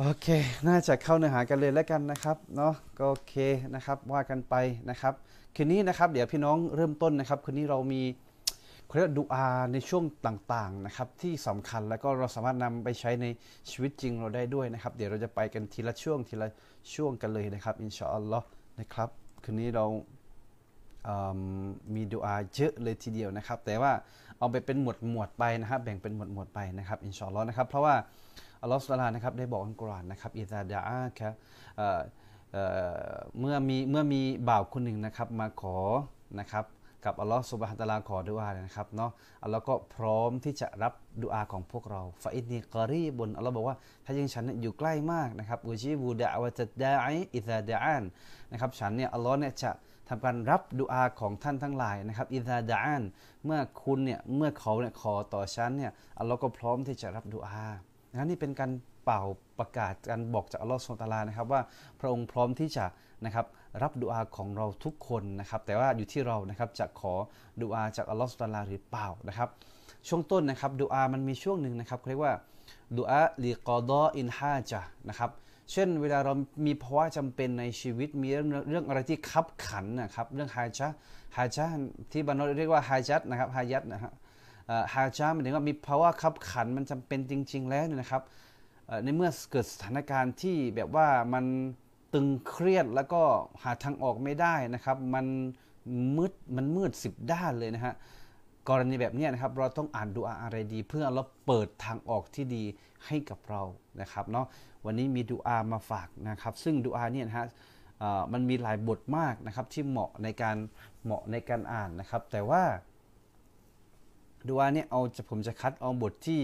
โอเค น่าจะเข้าเนื้อหากันเลยแล้วกันนะครับเนาะก็โอเคนะครับว่ากันไปนะครับ คืนนี้นะครับเดี๋ยวพี่น้องเริ่มต้นนะครับ คืนนี้เรามีเขาเรียกดูอาในช่วงต่างๆนะครับที่สำคัญแล้วก็เราสามารถนำไปใช้ในชีวิตจริงเราได้ด้วยนะครับ เดี๋ยวเราจะไปกันทีละช่วงทีละช่วงกันเลยนะครับอินชาอัลลอฮ์นะครับคืนนี้เรามีดูอาเยอะเลยทีเดียวนะครับ แต่ว่าเอาไปเป็นหมวดหมวดไปนะครับ แบ่งเป็นหมวดหมวดไปนะครับอินชาอัลลอฮ์นะครับเพราะว่า อัลลอฮฺสุลตานะครับได้บอกอันกรานนะครับอิซาดะอาครับเมื่อมีเมื่อมีบ่าวคนหนึ่งนะครับมาขอนะครับกับอัลลอฮฺสุบฮานตะลาขอดุอานะครับเนาะอัลลอฮ์ก็พร้อมที่จะรับดุอาของพวกเราฟาอิดนีกอรีบนอัลลอฮ์บอกว่าถ้ายังฉันอยู่ใกล้มากนะครับอุจิบูดะวะจัดดาอิอิซาดะอันนะครับฉันเนี่ยอัลลอฮ์เนี่ยจะทำการรับดุอาของท่านทั้งหลายนะครับอิซาดะอันเมื่อคุณเนี่ยเมื่อเขาเนี่ยขอต่อฉันเนี่ยอัลลอฮ์ก็พร้อมที่จะรับดุอา นะนี่เป็นการเป่าประกาศการบอกจากอัลลอฮฺสุลตารานะครับว่าพระองค์พร้อมที่จะนะครับรับดุอาของเราทุกคนนะครับ แต่ว่าอยู่ที่เรานะครับจะขอดุอาจากอัลลอฮฺสุลตาราหรือเปล่านะครับ ช่วงต้นนะครับดุอามันมีช่วงหนึ่งนะครับเรียกว่าดุอาลีกอดออินฮาจะนะครับเช่นเวลาเรามีภาวะจำเป็นในชีวิตมีเรื่องเรื่องอะไรที่คับขันนะครับ เรื่องฮาจะฮาจะที่บรรณเรียกว่าฮาจัดนะครับฮายัดนะครับ ฮาจาหมายถึงว่ามีภาวะขับขันมันจำเป็นจริง ๆ แล้วนะครับในเมื่อเกิดสถานการณ์ที่แบบว่ามันตึงเครียดแล้วก็หาทางออกไม่ได้นะครับ มันมืดมันมืดสิบด้านเลยนะฮะกรณีแบบนี้นะครับเราต้องอ่านดูอาอะไรดี เพื่อเราเปิดทางออกที่ดีให้กับเรานะครับเนาะวันนี้มีดูอามาฝากนะครับ ซึ่งดูอาเนี่ยนะฮะมันมีหลายบทมากนะครับที่เหมาะในการเหมาะในการอ่านนะครับ แต่ว่า ดูอาเนี่ยเอาจะผมจะคัดเอาบทที่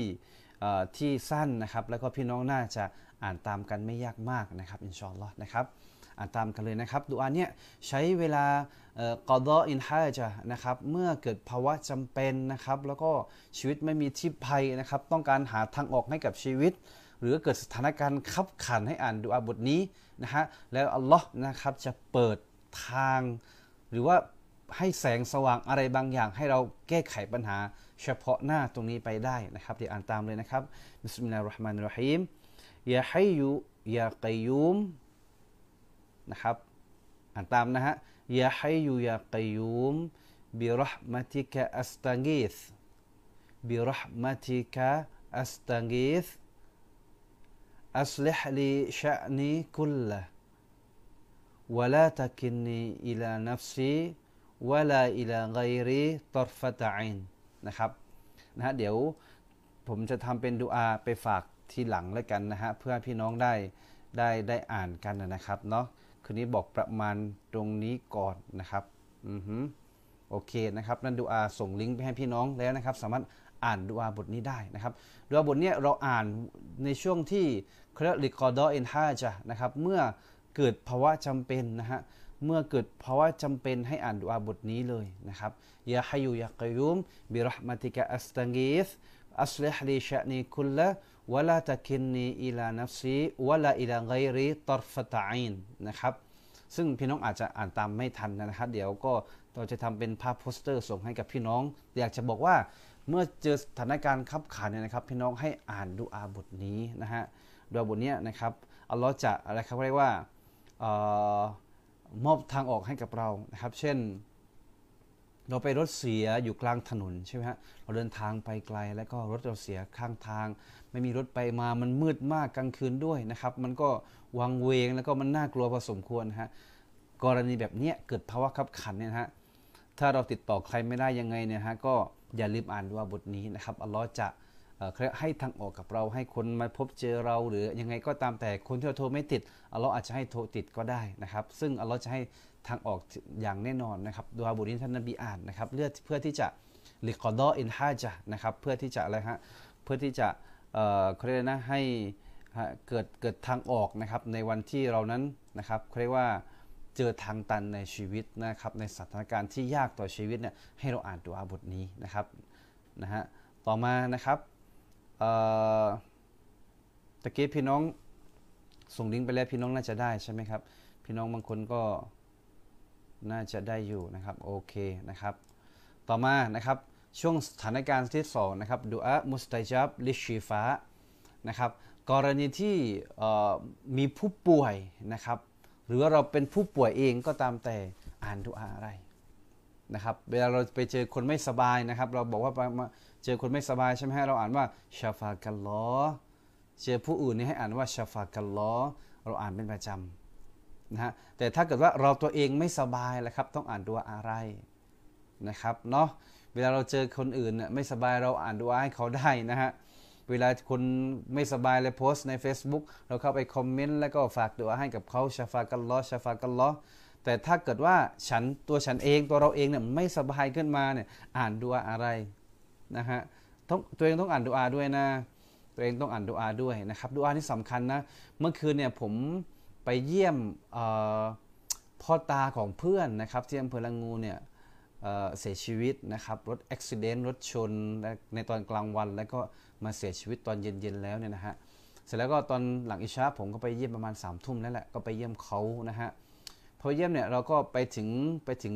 ที่สั้นนะครับ แล้วก็พี่น้องน่าจะอ่านตามกันไม่ยากมากนะครับอินชอนลอนะครับอ่านตามกันเลยนะครับดูอาเนี่ยใช้เวลากอดออินฮาจะนะครับเมื่อเกิดภาวะจำเป็นนะครับ แล้วก็ชีวิตไม่มีที่ภัยนะครับ ต้องการหาทางออกให้กับชีวิต หรือเกิดสถานการณ์คับขันให้อ่านดูอาบทนี้นะฮะแล้วอัลลอฮ์นะครับจะเปิดทาง หรือว่าให้แสงสว่างอะไรบางอย่างให้เราแก้ไขปัญหา เฉพาะหน้าตรงนี้ไปได้นะครับเดี๋ยวอ่านตามเลยนะครับบิสมิลลาฮิรราะห์มานิรราะฮีมยาฮัยยูยากัยุมนะครับอ่านตามนะฮะยาฮัยยูยากัยุมบิรห์มติกะอัสตังีสบิรห์มติกะอัสตังีส أصلح لي شأني كله ولا تكلني إلى نفسي ولا إلى غيري طرفة عين นะครับนะฮะเดี๋ยวผมจะทำเป็นดูอาไปฝากทีหลังแล้วกันนะฮะเพื่อพี่น้องได้ได้ได้อ่านกันนะครับเนาะคืนนี้บอกประมาณตรงนี้ก่อนนะครับอือฮึโอเคนะครับนั่นดูอาส่งลิงก์ไปให้พี่น้องแล้วนะครับ สามารถอ่านดูอาบทนี้ได้นะครับดูอาบทนี้เราอ่านในช่วงที่เรียก لقضاء الحاجةนะครับเมื่อเกิดภาวะจำเป็นนะฮะ เมื่อเกิดภาวะจำเป็นให้อ่านดุอาบทนี้เลยนะครับيا حي يا قيوم برحمتك أستغيث أصلح لي شأني كله ولا تكلني إلى نفسي ولا إلى غيري طرفة عينนะครับซึ่งพี่น้องอาจจะอ่านตามไม่ทันนะครับ เดี๋ยวก็เราจะทำเป็นภาพโปสเตอร์ส่งให้กับพี่น้อง อยากจะบอกว่าเมื่อเจอสถานการณ์ขับขันเนี่ยนะครับ พี่น้องให้อ่านดูอาบทนี้นะฮะดูอาบทนี้นะครับอัลลอฮ์จะอะไรครับเรียกว่า มอบทางออกให้กับเรานะครับ เช่น เราไปรถเสียอยู่กลางถนนใช่ไหมฮะเราเดินทางไปไกล แล้วก็รถเราเสียข้างทาง ไม่มีรถไปมามันมืดมากกลางคืนด้วยนะครับ มันก็วังเวงแล้วก็มันน่ากลัวพอสมควรฮะกรณีแบบนี้เกิดภาวะขับขันเนี่ยฮะถ้าเราติดต่อใครไม่ได้ยังไงเนี่ยฮะก็อย่าลืมอ่านดูว่าบทนี้นะครับอัลลอฮ์จะ ให้ทางออกกับเราให้คนมาพบเจอเราหรือยังไงก็ตามแต่คนที่เราโทรไม่ติดอัลลอฮ์อาจจะให้โทรติดก็ได้นะครับ ซึ่งอัลลอฮ์จะให้ทางออกอย่างแน่นอนนะครับดูอาบุรินท่านนบีอ่านนะครับเลือดเพื่อที่จะลิกอดออินฮาจะนะครับเพื่อที่จะอะไรฮะเพื่อที่จะเขาเรียกนะให้เกิดเกิดทางออกนะครับในวันที่เรานั้นนะครับเขาเรียกว่าเจอทางตันในชีวิตนะครับในสถานการณ์ที่ยากต่อชีวิตเนี่ยให้เราอ่านตัวอาบทนี้นะครับนะฮะต่อมานะครับ ตะเกี้พี่น้องส่งลิงก์ไปแล้วพี่น้องน่าจะได้ใช่ไหมครับ พี่น้องบางคนก็น่าจะได้อยู่นะครับโอเคนะครับ ต่อมานะครับช่วงสถานการณ์ที่สองนะครับดูอามุสตัจับลิชีฟ้านะครับกรณีที่มีผู้ป่วยนะครับ หรือว่าเราเป็นผู้ป่วยเองก็ตามแต่อ่านดุอาอะไรนะครับเวลาเราไปเจอคนไม่สบายนะครับ เราบอกว่า เจอคนไม่สบายใช่ไหมฮะเราอ่านว่าชาฟากัลลอเจอผู้อื่นนี่ให้อ่านว่าชาฟากัลลอเราอ่านเป็นประจำนะฮะแต่ถ้าเกิดว่าเราตัวเองไม่สบายแล้วครับ ต้องอ่านดูอาอะไรนะครับเนาะเวลาเราเจอคนอื่นไม่สบายเราอ่านดูอาให้เขาได้นะฮะเวลาคนไม่สบายเลยโพสต์ใน Facebook เราเข้าไปคอมเมนต์แล้วก็ฝากดูอาให้กับเขาชาฟากัลลอชาฟากัลลอแต่ถ้าเกิดว่าฉันตัวฉันเองตัวเราเองเนี่ยไม่สบายขึ้นมาเนี่ยอ่านดูอาอะไร นะฮะตัวเองต้องอ่านดูอาด้วยนะ ตัวเองต้องอ่านดูอาด้วยนะครับดูอานี่สำคัญนะ เมื่อคืนเนี่ยผมไปเยี่ยมพ่อตาของเพื่อนนะครับที่อำเภอละงูเนี่ยเสียชีวิตนะครับรถอุบิเหตุรถชนในตอนกลางวัน แล้วก็มาเสียชีวิตตอนเย็นๆแล้วเนี่ยนะฮะเสร็จแล้วก็ตอนหลังอิชาผมก็ไปเยี่ยมประมาณ3ามทุ่มนั่นแหละก็ไปเยี่ยมเขานะฮะพอเยี่ยมเนี่ยเราก็ไปถึงไปถึง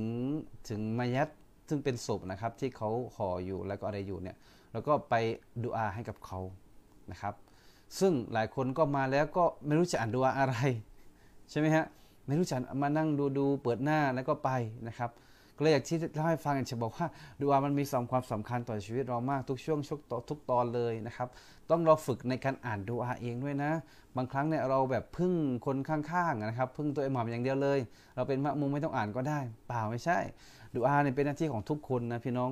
ถึงมายัด ซึ่งเป็นศพนะครับที่เขาห่ออยู่แล้วก็อะไรอยู่เนี่ยเราก็ไปดูอาให้กับเขานะครับ ซึ่งหลายคนก็มาแล้วก็ไม่รู้จะอ่านดูอาอะไรใช่ไหมฮะไม่รู้จะมานั่งดูดูเปิดหน้าแล้วก็ไปนะครับ ก็เลยอยากที่เล่าให้ฟังจะบอกว่าดูอามันมีสองความสำคัญต่อชีวิตเรามากทุกช่วงทุกตอนเลยนะครับ ต้องเราฝึกในการอ่านดูอาเองด้วยนะ บางครั้งเนี่ยเราแบบพึ่งคนข้างๆนะครับพึ่งตัวเองหมอมอย่างเดียวเลย เราเป็นมะมุมไม่ต้องอ่านก็ได้ เปล่าไม่ใช่ดูอาเนี่ยเป็นหน้าที่ของทุกคนนะพี่น้อง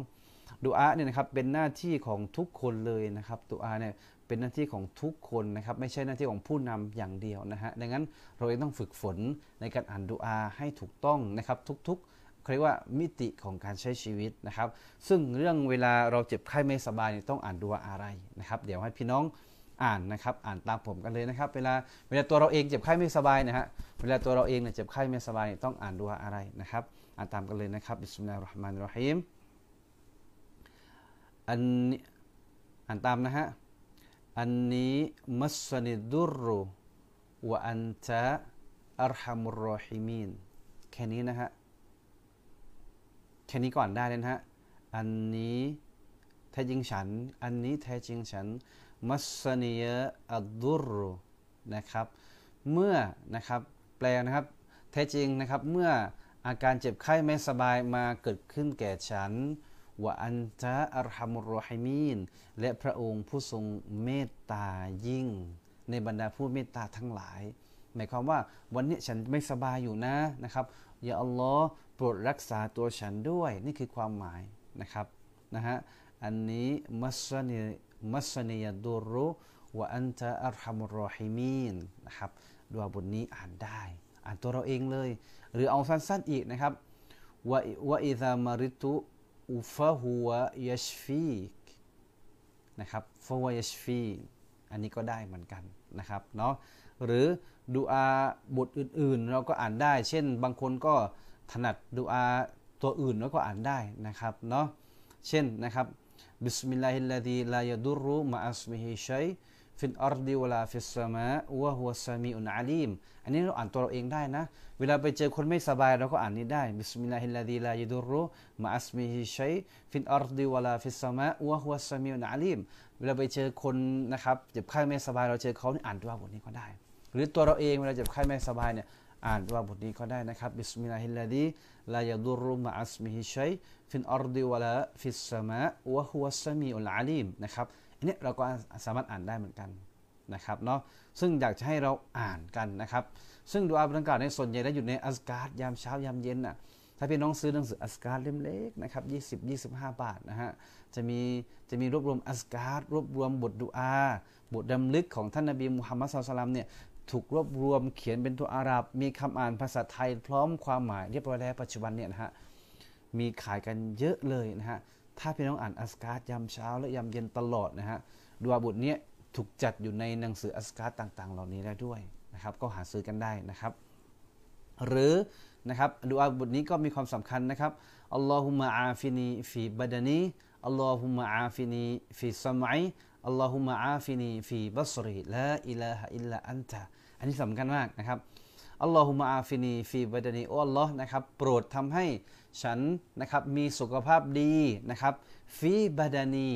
ดูอาเนี่ยนะครับเป็นหน้าที่ของทุกคนเลยนะครับดูอาเนี่ยเป็นหน้าที่ของทุกคนนะครับไม่ใช่หน้าที่ของผู้นำอย่างเดียวนะฮะดังนั้นเราเองต้องฝึกฝนในการอ่านดูอาให้ถูกต้องนะครับทุกๆ เรียกว่ามิติของการใช้ชีวิตนะครับ ซึ่งเรื่องเวลาเราเจ็บไข้ไม่สบายต้องอ่านดูอะไรนะครับ เดี๋ยวให้พี่น้องอ่านนะครับอ่านตามผมกันเลยนะครับ เวลาเวลาตัวเราเองเจ็บไข้ไม่สบายนะฮะเวลาตัวเราเองเนี่ยเจ็บไข้ไม่สบายต้องอ่านดูอะไรนะครับ อ่านตามกันเลยนะครับบิสมิลลาฮิรเราะห์มานิรเราะฮีมอันนี้อ่านตามนะฮะอันนี้มัสนิดุรุวะอันตะอัรฮัมุรรอฮิมีนแค่นี้นะฮะ ค่นี้ก่อนได้เลยนะฮะ อันนี้แท้จริงฉัน อันนี้แท้จริงฉัน มัสเนียอัดดุรนะครับ เมื่อนะครับแปลนะครับ แท้จริงนะครับ เมื่ออาการเจ็บไข้ไม่สบายมาเกิดขึ้นแก่ฉันว่าอันตะอัลฮัมุรรฮิมีน และพระองค์ผู้ทรงเมตตายิ่ง ในบรรดาผู้เมตตาทั้งหลาย หมายความว่าวันนี้ฉันไม่สบายอยู่นะนะครับ อย่าอัลลอฮ์ โปรดรักษาตัวฉันด้วย นี่คือความหมายนะครับนะฮะอันนี้มัสนีมัสนียดูรุวะอันตะอัลฮัมรอฮิมีนนะครับดูอาบทนี้อ่านได้ อ่านตัวเราเองเลย หรือเอาสั้นๆอีกนะครับวะวะอิซามาริตุอุฟะฮัวยัชฟีกนะครับฟะวยัชฟีอันนี้ก็ได้เหมือนกันนะครับเนาะหรือดูอาบทอื่นๆ เราก็อ่านได้ เช่นบางคนก็ ถนัดดูอาตัวอื่นแล้วก็อ่านได้นะครับเนาะเช่นนะครับبسم الله الذي لا يضر مع اسمه شيء في الأرض ولا في السماء وهو السميع العليمอันนี้เราอ่านตัวเราเองได้นะ เวลาไปเจอคนไม่สบายเราก็อ่านนี้ได้بسم الله الذي لا يضر مع اسمه شيء في الأرض ولا في السماء وهو السميع العليمเวลาไปเจอคนนะครับเจ็บไข้ไม่สบายเราเจอเขาอ่านตัวบทนี้ก็ได้ หรือตัวเราเองเวลาเจ็บไข้ไม่สบายเนี่ย อ่านดูอาบทนี้ก็ได้นะครับبسم الله الذي لا يضر مع اسمه شيء في الأرض ولا في السماء وهو السميع العليمนะครับอันนี้เราก็สามารถอ่านได้เหมือนกันนะครับเนาะซึ่งอยากจะให้เราอ่านกันนะครับ ซึ่งดูอาบดังกล่าวในส่วนใหญ่แล้วอยู่ใน أذكار ยามเช้ายามเย็นน่ะถ้าพี่น้องซื้อหนังสือ أذكار เล่มเล็กนะครับ20 25 บาทนะฮะจะมีจะมีรวบรวม أذكار รวบรวมบทดูอา บทรำลึกของท่านนบีมุฮัมมัด صلى الله عليه وسلم เนี่ย ถูกรวบรวมเขียนเป็นตัวอาหรับ มีคำอ่านภาษาไทยพร้อมความหมายเรียบร้อยแล้วปัจจุบันเนี่ยนะฮะมีขายกันเยอะเลยนะฮะถ้าพี่น้องอ่าน أذكار ยามเช้าและยามเย็นตลอดนะฮะดูอาบุตรนี้ถูกจัดอยู่ในหนังสือ أذكار ต่าง ๆ เหล่านี้ได้ด้วยนะครับก็หาซื้อกันได้นะครับ หรือนะครับดูอาบุตรนี้ก็มีความสำคัญนะครับاللهم عافني في بدني اللهم عافني في سمعي اللهم عافني في بصري لا إله إلا أنت อันนี้สำคัญมากนะครับاللهم عافني في بدني โอ้อัลลอฮ์นะครับโปรดทำให้ฉันนะครับมีสุขภาพดีนะครับفي بدني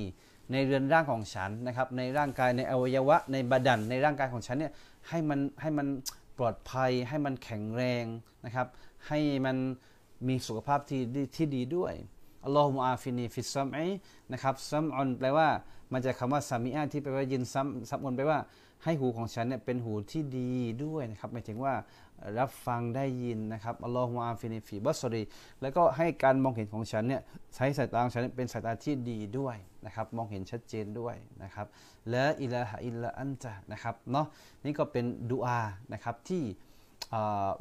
ในเรือนร่างของฉันนะครับในร่างกายในอวัยวะในبدن ในร่างกายของฉันเนี่ยให้มันให้มันปลอดภัยให้มันแข็งแรงนะครับให้มันมีสุขภาพที่ดีที่ดีด้วยاللهم عافني في سمعي นะครับ سمع แปลว่า มาจากคำว่าسمع ที่แปลว่ายินซัมซัมออนแปว่าให้หูของฉันเนี่ยเป็นหูที่ดีด้วยนะครับหมายถึงว่ารับฟังได้ยินนะครับاللهم عافني في بصري แล้วก็ให้การมองเห็นของฉันเนี่ยใช้สายตาของฉันเป็นสายตาที่ดีด้วยนะครับมองเห็นชัดเจนด้วยนะครับلا إله إلا أنت นะครับเนาะนี่ก็เป็นดูอานะครับที่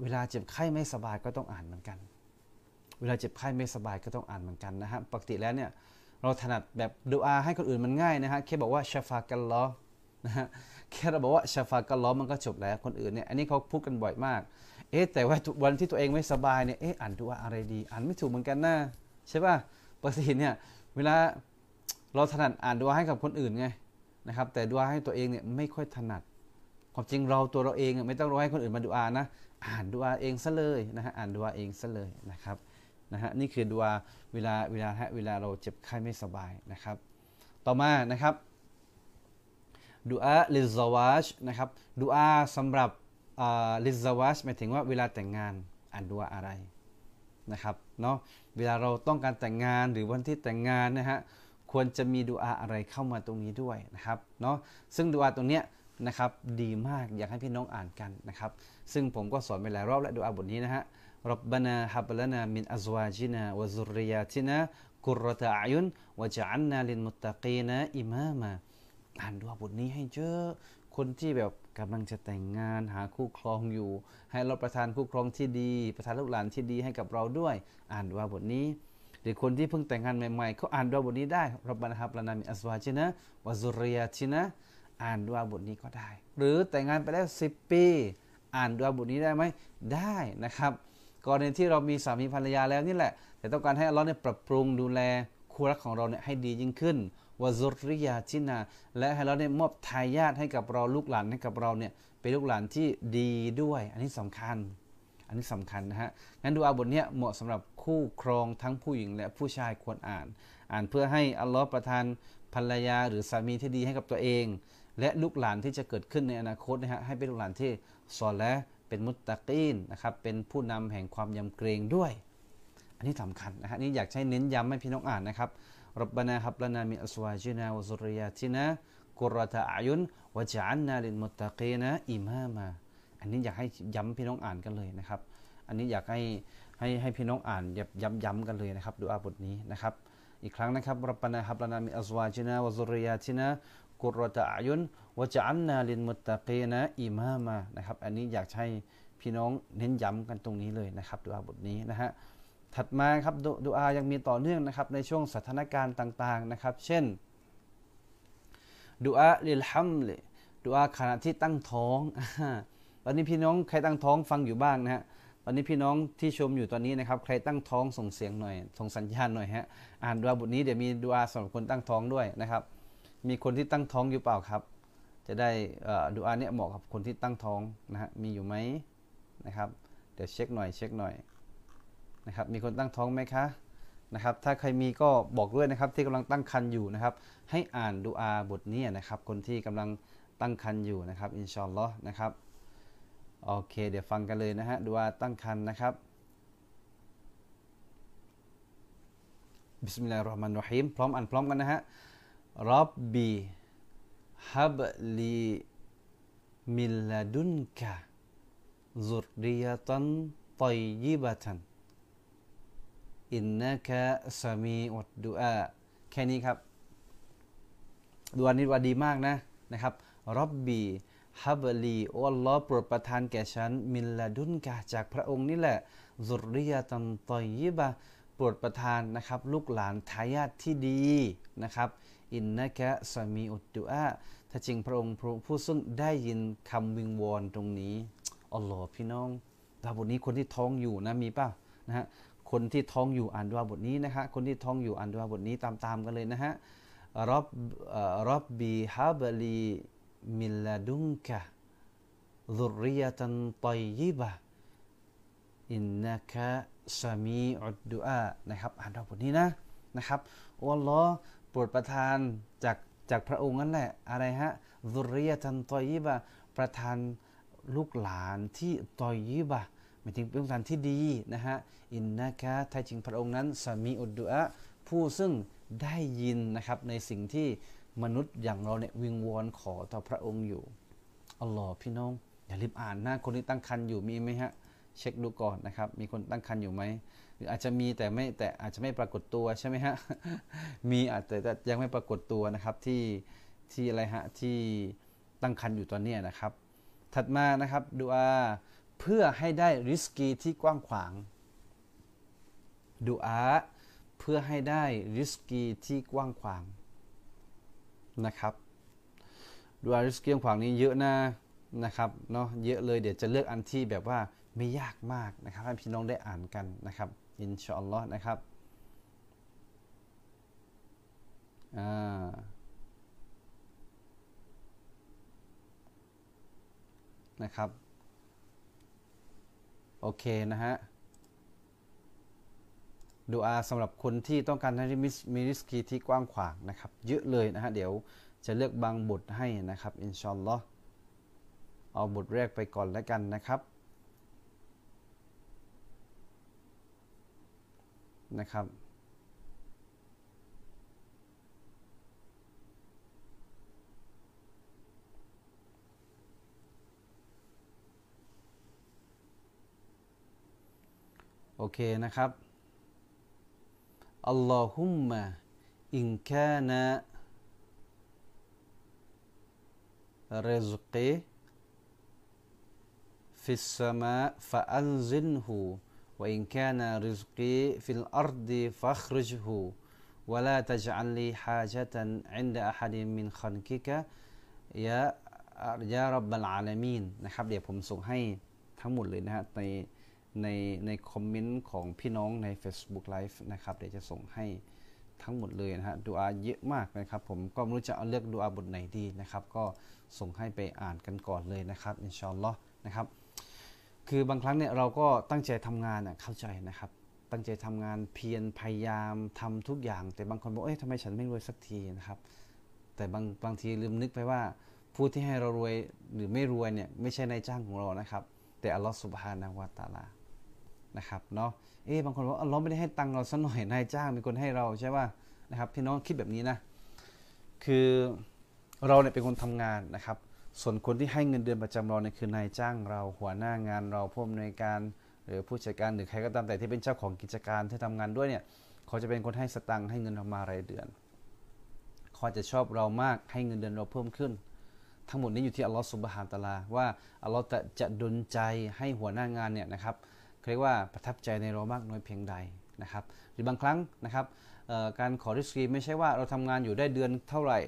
เวลาเจ็บไข้ไม่สบายก็ต้องอ่านเหมือนกัน เวลาเจ็บไข้ไม่สบายก็ต้องอ่านเหมือนกันนะฮะปกติแล้วเนี่ย เราถนัดแบบดูอาให้คนอื่นมันง่ายนะฮะแค่บอกว่าชาฟากันล้อนะฮะแค่เราบอกว่าชาฟากันล้อมันก็จบแล้วคนอื่นเนี่ยอันนี้เขาพูดกันบ่อยมากเอ๊ะแต่ว่าวันที่ตัวเองไม่สบายเนี่ยเอ๊ะอ่านดูอาอะไรดี อ่านไม่ถูกเหมือนกันนะใช่ป่ะปกติเนี่ยเวลาเราถนัดอ่านดูอาให้กับคนอื่นไงนะครับแต่ดูอาให้ตัวเองเนี่ยไม่ค่อยถนัดความจริงเราตัวเราเองไม่ต้องรอให้คนอื่นมาดูอานะอ่านดูอาเองซะเลยนะฮะอ่านดูอาเองซะเลยนะครับ นะฮะนี่คือดูอาเวลาเวลาฮะเวลาเราเจ็บไข้ไม่สบายนะครับ ต่อมานะครับดูอาลิซาวาชนะครับดูอาสำหรับลิซาวาชหมายถึงว่าเวลาแต่งงานอ่านดูอาอะไรนะครับเนาะเวลาเราต้องการแต่งงานหรือวันที่แต่งงานนะฮะควรจะมีดูอาอะไรเข้ามาตรงนี้ด้วยนะครับเนาะซึ่งดูอาตรงเนี้ยนะครับดีมากอยากให้พี่น้องอ่านกันนะครับ ซึ่งผมก็สอนไปหลายรอบแล้วดูอาบทนี้นะฮะ รับบานาฮับลานามินอัซวาจินาวะซุริยาตินากุรตะอายุนวะจันนาลิอ่านดวบทนี้ให้เจอะคนที่แบบกำลังจะแต่งงานหาคู่ครองอยู่ ให้เราประทานคู่ครองที่ดี ประทานลูกหลานที่ดีให้กับเราด้วย อ่านดวบทนี้หรือคนที่เพิ่งแต่งงานใหม่ๆเขาอ่านดวบทนี้ได้รับบานาฮับลานามินอัซวาจินะวะซุริยาตินะอ่านดวบทนี้ก็ได้ หรือแต่งงานไปแล้ว 10 ปี อ่านดวบทนี้ได้ไหมได้นะครับ กรณีที่เรามีสามีภรรยาแล้วนี่แหละ แต่ต้องการให้อัลลอฮ์เนี่ยปรับปรุงดูแลคู่รักของเราเนี่ยให้ดียิ่งขึ้นวาซุริยาชินา และให้เราเนี่ยมอบทายาทให้กับเราลูกหลานให้กับเราเนี่ยเป็นลูกหลานที่ดีด้วย อันนี้สำคัญ อันนี้สำคัญนะฮะงั้นดูอาบทเนี้เหมาะสำหรับคู่ครองทั้งผู้หญิงและผู้ชายควรอ่าน อ่านเพื่อให้อัลลอฮ์ประทานภรรยาหรือสามีที่ดีให้กับตัวเอง และลูกหลานที่จะเกิดขึ้นในอนาคตนะฮะให้เป็นลูกหลานที่สอนและ เป็นมุตตะกีนนะครับเป็นผู้นำแห่งความยำเกรงด้วย อันนี้สำคัญนะฮะนี่อยากใช้เน้นย้ำให้พี่น้องอ่านนะครับรับบานาฮับลานามิอัสวาจินาวะซุริยาตินะกุรตะอายุนวะจันนาลินมุตตะกีนะอิมามาอันนี้อยากให้ย้ำพี่น้องอ่านกันเลยนะครับ อันนี้อยากให้ให้ให้พี่น้องอ่านย้ำย้ำกันเลยนะครับดูอาบทนี้นะครับ อีกครั้งนะครับรับบานาฮับลานามิอัสวาจินาวะซุริยาตินะ กุรตะอายุนวะจันนาลินมุตตะกีนะอิมามานะครับ อันนี้อยากให้พี่น้องเน้นย้ำกันตรงนี้เลยนะครับดูอาบทนี้นะฮะถัดมาครับดูอายังมีต่อเนื่องนะครับในช่วงสถานการณ์ต่างๆนะครับ เช่นดูอาลิลฮัมเลดูอาขณะที่ตั้งท้อง ตอนนี้พี่น้องใครตั้งท้องฟังอยู่บ้างนะฮะตอนนี้พี่น้องที่ชมอยู่ตอนนี้นะครับใครตั้งท้องส่งเสียงหน่อยส่งสัญญาณหน่อยฮะอ่านดูอาบทนี้เดี๋ยวมีดูอาสำหรับคนตั้งท้องด้วยนะครับ มีคนที่ตั้งท้องอยู่เปล่าครับ จะได้ดูอาเนี่ยเหมาะกับคนที่ตั้งท้องนะฮะมีอยู่ไหมนะครับเดี๋ยวเช็คหน่อยเช็คหน่อยนะครับมีคนตั้งท้องไหมคะนะครับถ้าใครมีก็บอกด้วยนะครับที่กำลังตั้งครรภ์อยู่นะครับ ให้อ่านดูอาบทนี้นะครับคนที่กำลังตั้งครรภ์อยู่นะครับอินชาอัลลอฮ์นะครับโอเค เดี๋ยวฟังกันเลยนะฮะดูอาตั้งครรภ์นะครับبسم الله الرحمن الرحيم พร้อมอ่านพร้อมกันนะฮะ رب هب لي من لدنك ذريةตัยยิบะตันอินนะกะสามีอดดูอาแค่นี้ครับดูอานี้ว่าดีมากนะนะครับรับบีฮับลีอัลลอฮ์โปรดประทานแก่ฉัน มิลลาดุนกะจากพระองค์นี่แหละซุริยะตันตอยยิบะโปรดประทานนะครับ ลูกหลานทายาทที่ดีนะครับ อินนะกะสามีอุดดูอาถ้าจริงพระองค์ผู้ซึ่งได้ยินคำวิงวอนตรงนี้อัลลอฮ์พี่น้องดาบทนี้คนที่ท้องอยู่นะมีป่ะนะฮะคนที่ท้องอยู่อ่านดวาบทนี้นะฮะคนที่ท้องอยู่อ่านดวาบทนี้ตามๆกันเลยนะฮะรับรับบีฮาบลีมิลลาดุงกะซุริยะตันตอยยิบะอินนักะสามีอุดดูอานะครับอ่านดวาบทนี้นะนะครับอัลลอฮ์ โปรดประทานจากจากพระองค์นั่นแหละอะไรฮะซุริยทันตอยิบะประทานลูกหลานที่ตอยิบะหมายถึงเป็นลูกหลานที่ดีนะฮะอินนะคะแท้จริงพระองค์นั้นสามีอุดดุอะผู้ซึ่งได้ยินนะครับในสิ่งที่มนุษย์อย่างเราเนี่ยวิงวอนขอต่อพระองค์อยู่อัลลอฮ์พี่น้องอย่ารีบอ่านนะคนที่ตั้งคันอยู่มีไหมฮะเช็คดูก่อนนะครับ มีคนตั้งคันอยู่ไหม หรืออาจจะมีแต่ไม่แต่อาจจะไม่ปรากฏตัวใช่ไหมฮะ มีอาจจะแต่ยังไม่ปรากฏตัวนะครับที่ที่อะไรฮะที่ตั้งคันอยู่ตอนนี้นะครับ ถัดมานะครับดูอาเพื่อให้ได้ริสกีที่กว้างขวางดูอาเพื่อให้ได้ริสกีที่กว้างขวางนะครับดูอาริสกีกว้างขวางนี้เยอะนะนะครับเนาะเยอะเลยเดี๋ยวจะเลือกอันที่แบบว่าไม่ยากมากนะครับให้พี่น้องได้อ่านกันนะครับ อินชาอัลลอฮ์นะครับอ่านะครับ โอเคนะฮะดูอาสำหรับคนที่ต้องการให้มีริสกีที่กว้างขวางนะครับ เยอะเลยนะฮะ เดี๋ยวจะเลือกบางบทให้นะครับ อินชอัลอเอาบทแรกไปก่อนแล้วกันนะครับ นะครับ โอเคนะครับอัลลอฮุมะอินกานะริซกีฟิสมาฟะอันซินฮู وإن كان رزقي في الأرض فاخرجه ولا تجعل لي حاجة عند أحد من خلقك يا ยารับบัลอาลามีนนะครับเดี๋ยวผมส่งให้ทั้งหมดเลยนะฮะในในในคอมเมนต์ของพี่น้องใน Facebook Live นะครับเดี๋ยวจะส่งให้ทั้งหมดเลยนะฮะดูอาเยอะมากนะครับผมก็ไม่รู้จะเอาเลือกดูอาบทไหนดีนะครับก็ส่งให้ไปอ่านกันก่อนเลยนะครับอินชาอัลลอฮ์นะครับ คือบางครั้งเนี่ยเราก็ตั้งใจทำงานอะเข้าใจนะครับ ตั้งใจทำงานเพียรพยายามทำทุกอย่าง แต่บางคนบอกเอ้ยทำไมฉันไม่รวยสักทีนะครับ แต่บางบางทีลืมนึกไปว่า ผู้ที่ให้เรารวยหรือไม่รวยเนี่ยไม่ใช่นายจ้างของเรานะครับ แต่อัลลอฮฺสุบฮานาวะตาลานะครับเนาะเอ๊บางคนว่าอัลลอฮ์ไม่ได้ให้ตังเราสักหน่อยนายจ้างเป็นคนให้เราใช่ป่ะนะครับพี่น้องคิดแบบนี้นะคือเราเนี่ยเป็นคนทำงานนะครับ ส่วนคนที่ให้เงินเดือนประจำเราเนี่ยคือนายจ้างเราหัวหน้างานเราผู้อำนวยการหรือผู้จัดการหรือใครก็ตามแต่ที่เป็นเจ้าของกิจการที่ทำงานด้วยเนี่ยเขาจะเป็นคนให้สตังค์ให้เงินเรามารายเดือนเขาจะชอบเรามากให้เงินเดือนเราเพิ่มขึ้น ทั้งหมดนี้อยู่ที่อัลลอฮฺสุบฮานตะลาว่าอัลลอฮฺจะจะดลใจให้หัวหน้างานเนี่ยนะครับเรียกว่าประทับใจในเรามากน้อยเพียงใดนะครับ หรือบางครั้งนะครับการขอริสกีไม่ใช่ว่าเราทำงานอยู่ได้เดือนเท่าไหร่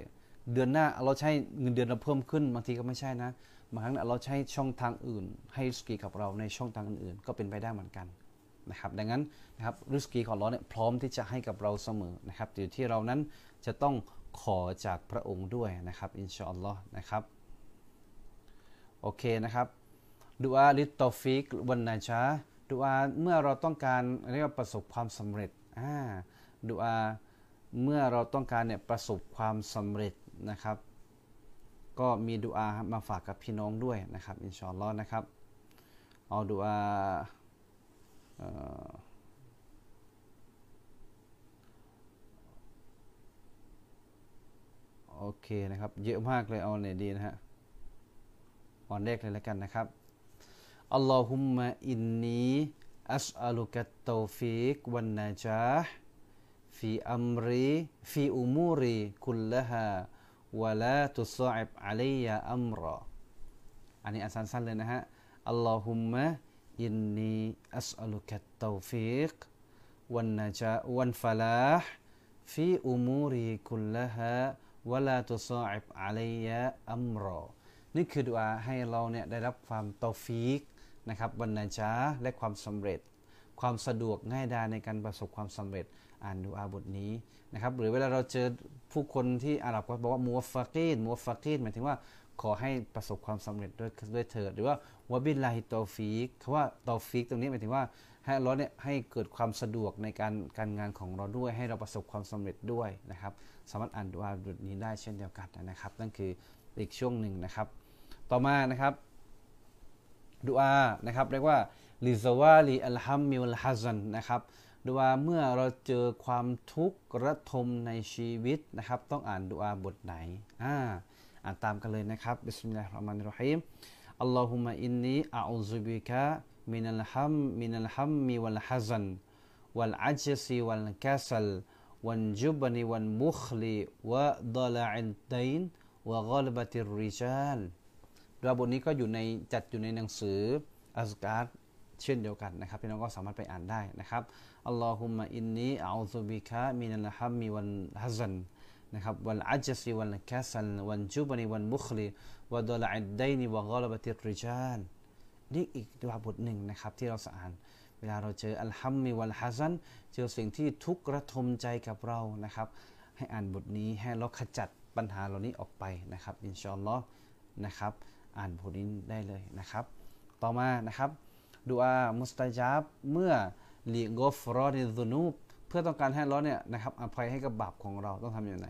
เดือนหน้าเราใช้เงินเดือนเราเพิ่มขึ้นบางทีก็ไม่ใช่นะบางครั้งเราใช้ช่องทางอื่น ให้ริสกีกับเราในช่องทางอื่นๆ ก็เป็นไปได้เหมือนกันนะครับดังนั้นนะครับริสกีของเราเนี่ยพร้อมที่จะให้กับเราเสมอนะครับอยู่ที่เรานั้นจะต้องขอจากพระองค์ด้วยนะครับอินชาอัลลอฮ์นะครับโอเคนะครับดูอา للتوفيق والنجاح ดูอาเมื่อเราต้องการเรียกว่าประสบความสำเร็จอ่าดูอาเมื่อเราต้องการเนี่ยประสบความสำเร็จ นะครับ ก็มีดูอามาฝากกับพี่น้องด้วยนะครับอินชาอัลลอฮ์นะครับ เอาดูอาโอเคนะครับ เยอะมากเลยเอาไหนดีนะฮะวันแรกเลยแล้วกันนะครับاللهم إني أسألك التوفيق والنجاح في أمري في أموري كلها ولا تصعب علي أمرا อันนี้อันสั้นๆเลยนะฮะاللهم إني أسألك التوفيق والنجاح والفلاح في أموري كلهاวะลาตุสอิบอะลัยยะอัมรอนี่คือดุอาให้เราเนี่ยได้รับความตอฟีกนะครับวันนาจาและความสำเร็จ ความสะดวกง่ายดายในการประสบความสำเร็จอ่านดูอาบทนี้นะครับหรือเวลาเราเจอผู้คนที่อาหรับก็บอกว่ามัวฟากีนมัวฟากีนหมายถึงว่าขอให้ประสบความสำเร็จด้วยด้วยเถิดหรือว่าวบิลลาฮิตอฟีกคำว่าตอฟีกตรงนี้หมายถึงว่าให้อัลลอฮ์เนี่ยให้เกิดความสะดวกในการการงานของเราด้วย ให้เราประสบความสำเร็จด้วยนะครับ สามารถอ่านดูอาบทนี้ได้เช่นเดียวกันนะครับ นั่นคืออีกช่วงหนึ่งนะครับ ต่อมานะครับดูอานะครับเรียกว่า لزوال الهم والحزن นะครับดูอาเมื่อเราเจอความทุกข์ระทมในชีวิตนะครับ ต้องอ่านดูอาบทไหนอ่าอ่านตามกันเลยนะครับبسم الله الرحمن الرحيم اللهم إني أعوذ بك من الهم من الهم والحزن والعجز والكسل والجبن والبخل وضلع الدين وغلبة الرجال ดูอาบทนี้ก็อยู่ในจัดอยู่ในหนังสืออัสการ์ เช่นเดียวกันนะครับพี่น้องก็สามารถไปอ่านได้นะครับاللهم إني أعوذ بك من الهم والحزن นะครับ والعجز والكسل والجبن والبخل وضلع الدين وغلبة الرجالนี่อีกดูอาบทหนึ่งนะครับที่เราสอ่าน เวลาเราเจอالهم والحزن เจอสิ่งที่ทุกข์ระทมใจกับเรานะครับ ให้อ่านบทนี้ให้เราขจัดปัญหาเหล่านี้ออกไปนะครับอินชาอัลลอฮ์นะครับ อ่านบทนี้ได้เลยนะครับ ต่อมานะครับ ดูอาمستجاب เมื่อ لغفران الذنوب เพื่อต้องการให้เราเนี่ยนะครับอภัยให้กับบาปของเราต้องทำอย่างไร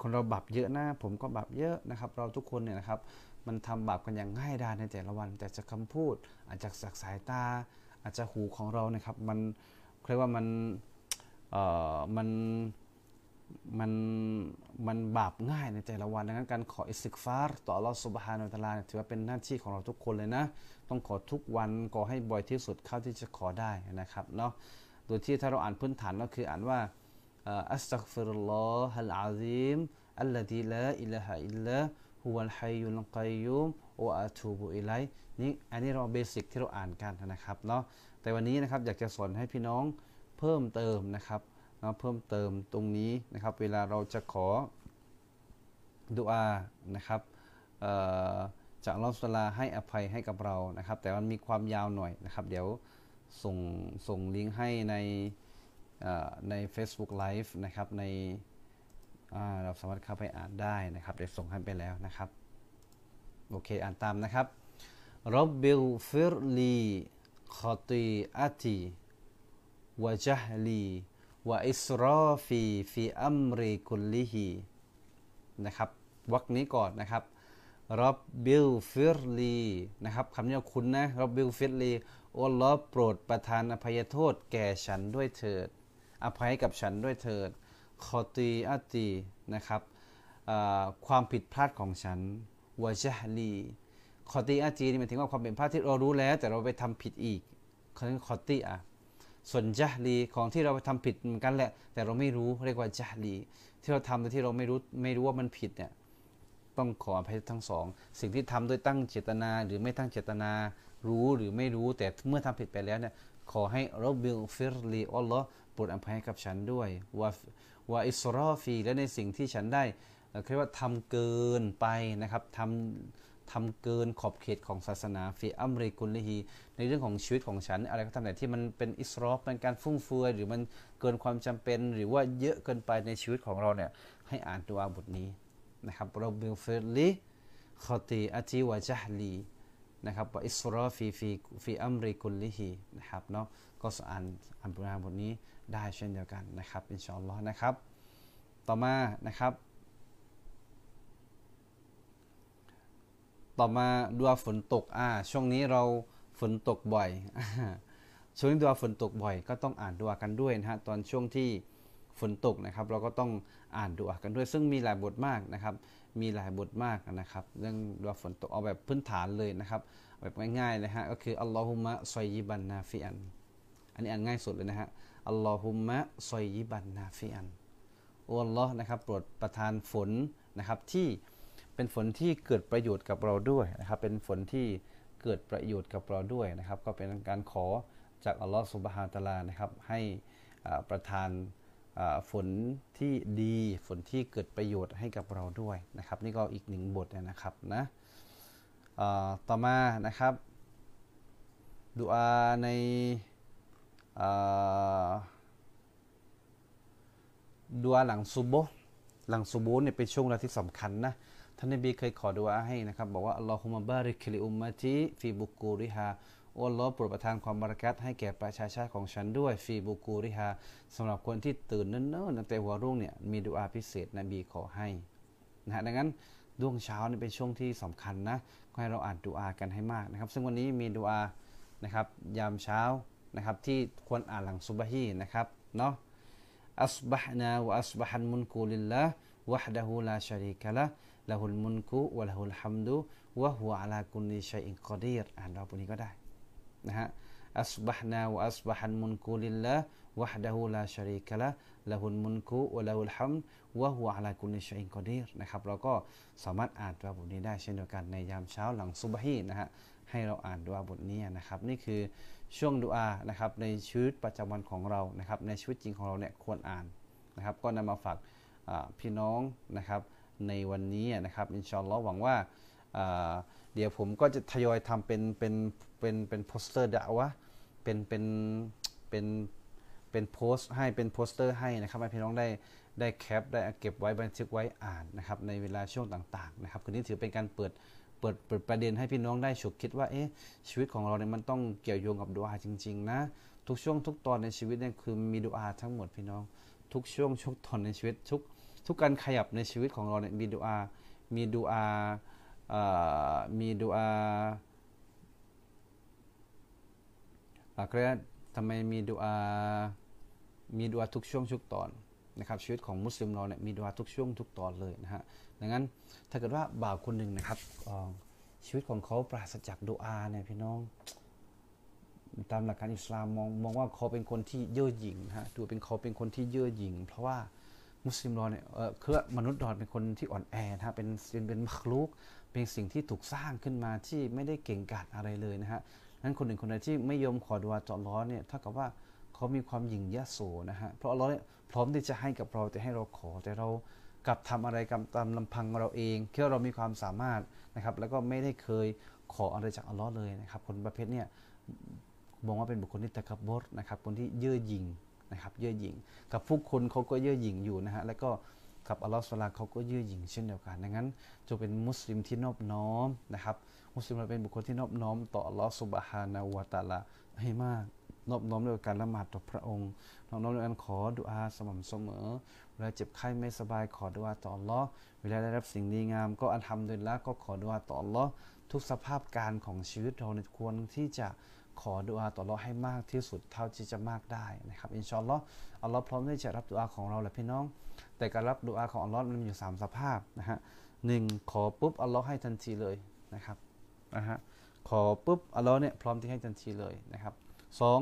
คนเราบาปเยอะนะผมก็บาปเยอะนะครับ เราทุกคนเนี่ยนะครับ มันทำบาปกันอย่างง่ายดายในแต่ละวัน แต่จากคำพูด อาจจะจากสายตา อาจจะหูของเรานะครับ มันเรียกว่ามันเอ่อมัน มันมันบาปง่ายในแต่ละวันดังนั้นการขออิสิกฟาร์ต่ออัลลอฮฺสุบฮานาอัลลอฮถือว่าเป็นหน้าที่ของเราทุกคนเลยนะ ต้องขอทุกวันขอให้บ่อยที่สุดเข้าที่จะขอได้นะครับเนาะโดยที่ถ้าเราอ่านพื้นฐานก็คืออ่านว่าอัสตักฟิรุลลอฮฺอัลอาซิมالذي لا إله إلا هو الحي القيوم وأتوب إليه นี่อันนี้เราเบสิกที่เราอ่านกันนะครับเนาะแต่วันนี้นะครับอยากจะสอนให้พี่น้องเพิ่มเติมนะครับ เพิ่มเติมตรงนี้นะครับ เวลาเราจะขอดุอานะครับจากอัลลอฮ์ให้อภัยให้กับเรานะครับ แต่มันมีความยาวหน่อยนะครับ เดี๋ยวส่งส่งลิงก์ให้ในใน Facebook Live นะครับในเราสามารถเข้าไปอ่านได้นะครับเดี๋ยวส่งให้ไปแล้วนะครับ โอเค อ่านตามนะครับرب اغفر ليขตีอัติวะจัฮลี วะอิสรอฟีฟีอัมรีกุลลิฮีนะครับวักนี้ก่อนนะครับรับบิลฟิรลีนะครับคำนี้คุณนะรับบิลฟิรลีอัลลอฮ์โปรดประทานอภัยโทษแก่ฉันด้วยเถิด อภัยกับฉันด้วยเถิดคอตีอัตีนะครับความผิดพลาดของฉันวะจฮลีคอตีอาจีนี่หมายถึงว่าความเป็นพลาดที่เรารู้แล้ว แต่เราไปทำผิดอีกเขาเรียกคอตีอะ ส่วนจฮลีของที่เราไปทำผิดเหมือนกันแหละ แต่เราไม่รู้เรียกว่าจฮลี ที่เราทำโดยที่เราไม่รู้ไม่รู้ว่ามันผิดเนี่ยต้องขออภัยทั้งสอง สิ่งที่ทำโดยตั้งเจตนา หรือไม่ตั้งเจตนา รู้หรือไม่รู้แต่เมื่อทำผิดไปแล้วเนี่ยขอให้رب اغفر لي อัลลอฮ์โปรดอภัยกับฉันด้วยو وإسرافي และในสิ่งที่ฉันได้เรียกว่าทำเกินไปนะครับทำ ทำเกินขอบเขตของศาสนาفي أمري كله ในเรื่องของชีวิตของฉัน อะไรก็ตามแต่ที่มันเป็นإسراف เป็นการฟุ่มเฟือยหรือมันเกินความจำเป็น หรือว่าเยอะเกินไปในชีวิตของเราเนี่ยให้อ่านตัวบทนี้นะครับرب اغفر لي خطيئتي وجهليนะครับوإسرافي في في أمري كلهนะครับเนาะก็อ่านอ่านบทนี้ได้เช่นเดียวกันนะครับอินชาอัลลอฮ์นะครับ ต่อมานะครับ ต่อมาดุอาฝนตกอ่าช่วงนี้เราฝนตกบ่อย ช่วงนี้ดุอาฝนตกบ่อย ก็ต้องอ่านดุอากันด้วยนะฮะตอนช่วงที่ฝนตกนะครับ เราก็ต้องอ่านดูกันด้วย ซึ่งมีหลายบทมากนะครับ มีหลายบทมากนะครับ เรื่องดูฝนตกเอาแบบพื้นฐานเลยนะครับ แบบง่ายๆนะฮะก็คืออัลลอฮุมะซอยยิบันนาฟิอันอันนี้อ่านง่ายสุดเลยนะฮะอัลลอฮุมะซอยยิบันนาฟิอันอ้อัลลอฮ์นะครับโปรดประทานฝนนะครับที่ เป็นฝนที่เกิดประโยชน์กับเราด้วยนะครับ เป็นฝนที่เกิดประโยชน์กับเราด้วยนะครับ ก็เป็นการขอจากอัลลอฮ์สุบฮานตะลานะครับ ให้ประทานฝนที่ดีฝนที่เกิดประโยชน์ให้กับเราด้วยนะครับ นี่ก็อีกหนึ่งบทนะครับนะต่อมานะครับดูอาในดูอาหลังซูโบหลังซูโบเนี่ยเป็นช่วงเวลาที่สำคัญนะ ท่านนบีเคยขอดูอาให้นะครับบอกว่าอัลลอฮุมะบาริกลิอุมมะติฟีบุกูริฮาโอ้ลอโปรดประทานความบารักัตให้แก่ประชาชาติของฉันด้วยฟีบุกูริฮาสำหรับคนที่ตื่นเนิ่นๆตั้งแต่หัวรุ่งเนี่ยมีดุอาพิเศษนบีขอให้นะฮะดังนั้นดวงเช้านี่เป็นช่วงที่สำคัญนะก็ให้เราอ่านดุอากันให้มากนะครับ ซึ่งวันนี้มีดุอานะครับยามเช้านะครับที่ควรอ่านหลังซุบฮีนะครับเนาอัศบะฮันมุนโคลิละวะฮ์เดฮูลาเชริกะละ ละหุลมุนกุวะละหุลฮัมดุวะหัวอาลาคุนีชัยอิงกอดีรอ่านรอบนี้ก็ได้นะฮะอัสบะฮ์นาวะอัสบะฮันมุนกุลิลลาห์วะห์ดะฮูลาชารีกะละละหุลมุนกุวะละหุลฮัมวะหัวอาลาคุนีชัยอิงกอดีรนะครับเราก็สามารถอ่านดวบทนี้ได้เช่นเดียวกันในยามเช้าหลังซุบฮีนะฮะให้เราอ่านดวบทนี้นะครับ นี่คือช่วงดูอานะครับในชีวิตประจำวันของเรานะครับในชีวิตจริงของเราเนี่ยควรอ่านนะครับ ก็นำมาฝากพี่น้องนะครับ ในวันนี้นะครับอินชาอัลลอฮ์หวังว่าเดี๋ยวผมก็จะทยอยทำเป็นเป็นเป็นเป็นโปสเตอร์ดาวะเป็นเป็นเป็นเป็นโพสต์ให้เป็นโปสเตอร์ให้นะครับให้พี่น้องได้ได้แคปได้เก็บไว้บันทึกไว้อ่านนะครับในเวลาช่วงต่างๆนะครับคือนี้ถือเป็นการเปิดเปิดเปิดประเด็นให้พี่น้องได้ฉุกคิดว่าเอ๊ะชีวิตของเราเนี่ยมันต้องเกี่ยวโยงกับดุอาจริง ๆ นะ ทุกช่วงทุกตอนในชีวิตเนี่ยคือมีดุอาทั้งหมดพี่น้อง ทุกช่วงทุกตอนในชีวิตทุก ทุกการขยับในชีวิตของเราเนี่ยมีดุอา มีดุอามีดุอาอะไรทำไมมีดุอา มีดุอาทุกช่วงทุกตอนนะครับชีวิตของมุสลิมเราเนี่ยมีดุอาทุกช่วงทุกตอนเลยนะฮะดังนั้นถ้าเกิดว่าบ่าวคนหนึ่งนะครับชีวิตของเขาปราศจากดุอาเนี่ยพี่น้อง ตามหลักการอิสลามมองมองว่าเขาเป็นคนที่เย่อหยิ่งฮะดูเป็นเขาเป็นคนที่เย่อหยิ่ง เพราะว่า มุสลิมเราเนี่ยเออคือมนุษย์เราเป็นคนที่อ่อนแอนะฮะเป็นเป็นเป็นมักลุกเป็นสิ่งที่ถูกสร้างขึ้นมาที่ไม่ได้เก่งกาจอะไรเลยนะฮะนั้นคนหนึ่งคนใดที่ไม่ยอมขอดุอาจอล้อนเนี่ยเท่ากับว่าเขามีความหยิ่งยโสนะฮะเพราะเราเนี่ยพร้อมที่จะให้กับเราแต่ให้เราขอแต่เรากลับทำอะไรกับตามลำพังเราเองแค่เรามีความสามารถนะครับ แล้วก็ไม่ได้เคยขออะไรจากอัลลอฮ์เลยนะครับ คนประเภทเนี้ยมองว่าเป็นบุคคลที่ตะกบดนะครับ คนที่เย่อหยิ่ง นะครับเย่อหยิ่งกับผู้คนเขาก็เย่อหยิ่งอยู่นะฮะแล้วก็กับอัลลอฮ์สุลาเขาก็เย่อหยิ่งเช่นเดียวกันดังนั้นจะเป็นมุสลิมที่นอบน้อมนะครับมุสลิมเราเป็นบุคคลที่นอบน้อม ต่ออัลลอฮ์สุบฮานาวะตะลาให้มากนอบน้อมด้วยการละหมาดต่อพระองค์นอบน้อมด้วยการขอดุอาสม่ำเสมอ เวลาเจ็บไข้ไม่สบายขอดุอาต่ออัลลอฮ์เวลาได้รับสิ่งดีงาม ก็อันทำโดยละก็ขอดุอาต่ออัลลอฮ์ทุกสภาพการของชีวิตเราควรที่จะ ขอดุอาต่ออัลลอฮ์ให้มากที่สุดเท่าที่จะมากได้นะครับอินชอนลอฮ์อัลลอฮ์พร้อมที่จะรับดุอาของเราแหละพี่น้อง แต่การรับดุอาของอัลลอฮ์มันมีอยู่3สภาพนะฮะหนึ่งขอปุ๊บอัลลอฮ์ให้ทันทีเลยนะครับนะฮะขอปุ๊บอัลลอฮ์เนี่ยพร้อมที่ให้ทันทีเลยนะครับสอง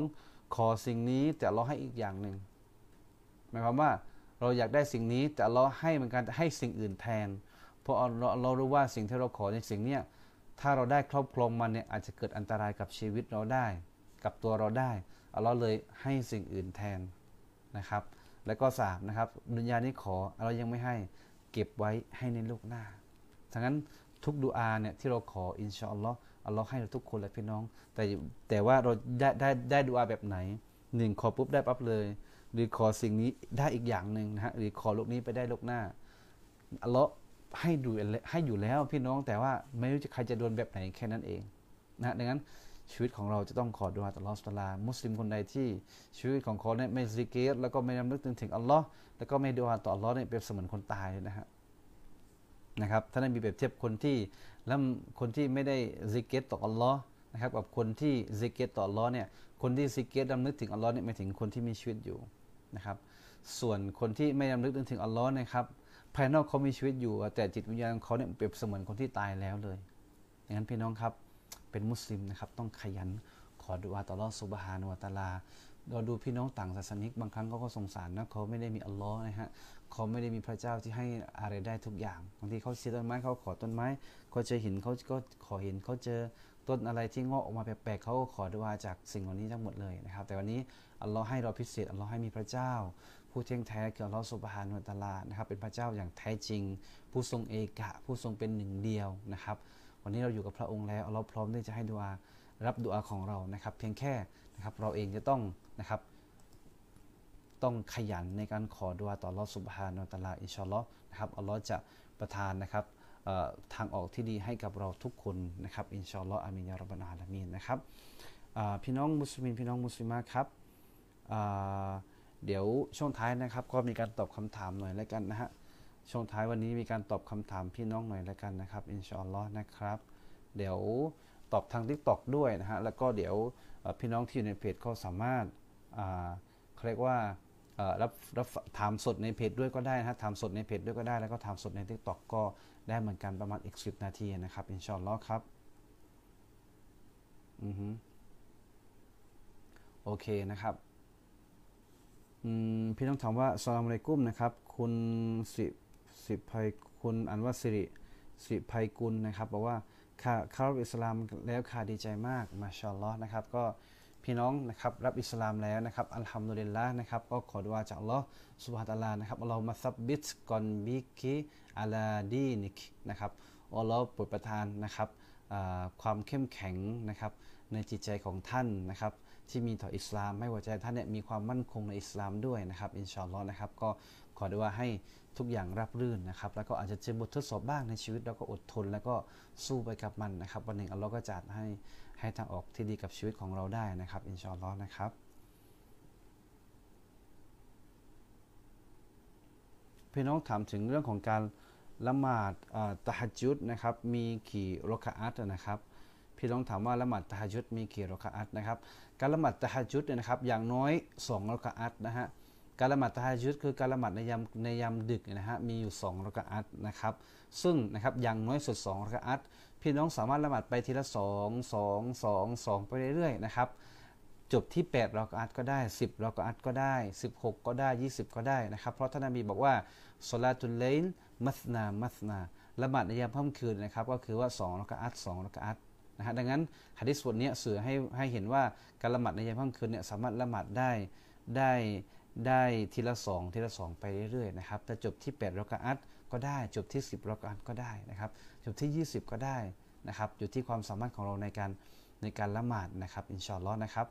ขอสิ่งนี้แต่อัลลอฮ์ให้อีกอย่างหนึ่งหมายความว่าเราอยากได้สิ่งนี้แต่เราให้เหมือนกันให้สิ่งอื่นแทน เพราะเราเรารู้ว่าสิ่งที่เราขอในสิ่งเนี้ย ถ้าเราได้ครอบครองมันเนี่ยอาจจะเกิดอันตรายกับชีวิตเราได้ กับตัวเราได้เราเลยให้สิ่งอื่นแทนนะครับ แล้วก็สามนะครับดุนยานี้ขอเรายังไม่ให้เก็บไว้ให้ในโลกหน้าทั้งนั้นทุกดูอาเนี่ยที่เราขออินชาอัลลอฮ์อัลลอฮ์ให้เราทุกคนเลยพี่น้อง แต่แต่ว่าเราได้ได้ได้ดูอาแบบไหนหนึ่งขอปุ๊บได้ปั๊บเลย หรือขอสิ่งนี้ได้อีกอย่างหนึ่งนะฮะหรือขอโลกนี้ไปได้โลกหน้าอัลลอฮ์ ให้ดูให้อยู่แล้วพี่น้องแต่ว่าไม่รู้จะใครจะโดนแบบไหนแค่นั้นเองนะดังนั้นชีวิตของเราจะต้องขอดุอาต่อลอสตาลา มุสลิมคนใดที่ชีวิตของเขาเนี่ยไม่ซิกเกตแล้วก็ไม่นำลึกถึงถึงอัลลอฮ์แล้วก็ไม่ดุอาต่ออัลลอฮ์เนี่ยเป็นเสมือนคนตายนะฮะนะครับถ้าได้มีแบบเทียบคนที่แล้วคนที่ไม่ได้ซิเกรต่ออัลลอฮ์นะครับกับคนที่ซิเกรต่ออัลลอฮ์เนี่ยคนที่ซิเกรรำลึกถึงอัลลอฮ์เนี่ยหมายถึงคนที่มีชีวิตอยู่นะครับส่วนคนที่ไม่รำลึกถึงอัลลอฮ์นะครับ ภายนอกเขามีชีวิตอยู่ แต่จิตวิญญาณเขาเนี่ยเปรียบเสมือนคนที่ตายแล้วเลยดังนั้นพี่น้องครับเป็นมุสลิมนะครับต้องขยันขอดุอาต่ออัลลอฮ์สุบฮานะฮูวะตะอาลา เราดูพี่น้องต่างศาสนิกบางครั้งเขาก็สงสารนะเขาไม่ได้มีอัลลอฮ์นะฮะเขาไม่ได้มีพระเจ้าที่ให้อะไรได้ทุกอย่างบางทีเขาเสียต้นไม้เขาขอต้นไม้เขาเจอหินเขาก็ขอหินเขาเจอต้นอะไรที่งอกออกมาแปลกๆเขาก็ขอดุอาจากสิ่งเหล่านี้ทั้งหมดเลยนะครับ แต่วันนี้อัลลอฮ์ให้เราพิเศษอัลลอฮ์ให้มีพระเจ้า ผู้เที่ยงแท้คืออัลลอฮ์สุบฮานุตะลานะครับเป็นพระเจ้าอย่างแท้จริง ผู้ทรงเอกะ ผู้ทรงเป็นหนึ่งเดียวนะครับ วันนี้เราอยู่กับพระองค์แล้วเราพร้อมที่จะให้ดุอารับดุอาของเรานะครับ เพียงแค่นะครับเราเองจะต้องนะครับต้องขยันในการขอดุอาต่ออัลอสุบฮานุตะลาอินชาอัลลอฮ์นะครับอัลลอฮ์จะประทานนะครับทางออกที่ดีให้กับเราทุกคนนะครับอินชาอัลลอฮ์อามีนยารับบานาลามีนนะครับพี่น้องมุสลิมพี่น้องมุสลิมาครับ เดี๋ยวช่วงท้ายนะครับ ก็มีการตอบคำถามหน่อยแล้วกันนะฮะช่วงท้ายวันนี้มีการตอบคำถามพี่น้องหน่อยแล้วกันนะครับอินชอัลอนะครับ เดี๋ยวตอบทาง TikTok ด้วยนะฮะแล้วก็เดี๋ยวพี่น้องที่อยู่ในเพจก็สามารถเขาเรียกว่ารับรับถามสดในเพจด้วยก็ได้นะฮะถามสดในเพจด้วยก็ได้ แล้วก็ถามสดใน TikTok ก็ได้เหมือนกันประมาณอีก 10 นาทีนะครับอินชาอัลลอฮ์ครับอือฮึโอเคนะครับ พี่น้องถามว่าสลามอะลัยกุมนะครับ คุณสิสิภัยคุณอันวัสิริสิภัยกุลนะครับบอกว่าข้าเข้ารับอิสลามแล้วค่ะดีใจมากมาชาอัลลอฮ์นะครับ ก็พี่น้องนะครับรับอิสลามแล้วนะครับอัลฮัมดุลิลลาฮ์นะครับก็ขอดุอาจากอัลลอฮ์สุบฮาตะลานะครับاللهم ثبت قلبك على دينكนะครับอัลลอฮ์โปรดประทานนะครับความเข้มแข็งนะครับในจิตใจของท่านนะครับ ที่มีต่ออิสลาม ให้หัวใจท่านเนี่ยมีความมั่นคงในอิสลามด้วยนะครับอินชาอัลลอฮ์นะครับก็ขอด้วยว่าให้ทุกอย่างรับรื่นนะครับ แล้วก็อาจจะเจอบททดสอบบ้างในชีวิต แล้วก็อดทน แล้วก็สู้ไปกับมันนะครับ วันหนึ่งอัลลอฮ์ก็จัดให้ให้ทางออกที่ดีกับชีวิตของเราได้นะครับอินชาอัลลอฮ์นะครับพี่น้องถามถึงเรื่องของการละหมาดตะฮัจุดนะครับมีกี่รกอัตนะครับ พี่น้องถามว่าละหมาดตะฮัจุดมีกี่รกอัตนะครับ การละหมาดตะฮัจุดเนี่ยนะครับอย่างน้อย2รกอัตนะฮะการละหมาดตะฮัจุดคือการละหมาดในยามในยามดึกนะฮะมีอยู่2รกอัตนะครับซึ่งนะครับอย่างน้อยสุด2รกอัตพี่น้องสามารถละหมาดไปทีละ 2 2 2 2 ไปเรื่อยๆนะครับจบที่8รอกอัตก็ได้ 10รอกอัตก็ได้ 16 ก็ได้ 20 ก็ได้นะครับ เพราะท่านนบีบอกว่าสลาตุลเลนมัสนามัสนาละหมาดในยามค่ำคืนนะครับ ก็คือว่า2รอกอัต2รอกอัต นะฮะดังนั้นฮะดิษบทนี้สื่อให้ให้เห็นว่าการละหมาดในยามค่ำคืนเนี่ยสามารถละหมาดได้ได้ได้ทีละสองทีละสองไปเรื่อยๆนะครับแต่จบที่8รักอัตก็ได้จบที่ 10รักอัตก็ได้นะครับจบที่ 20 ก็ได้นะครับอยู่ที่ความสามารถของเราในการในการละหมาดนะครับอินชาอัลลอฮ์นะครับ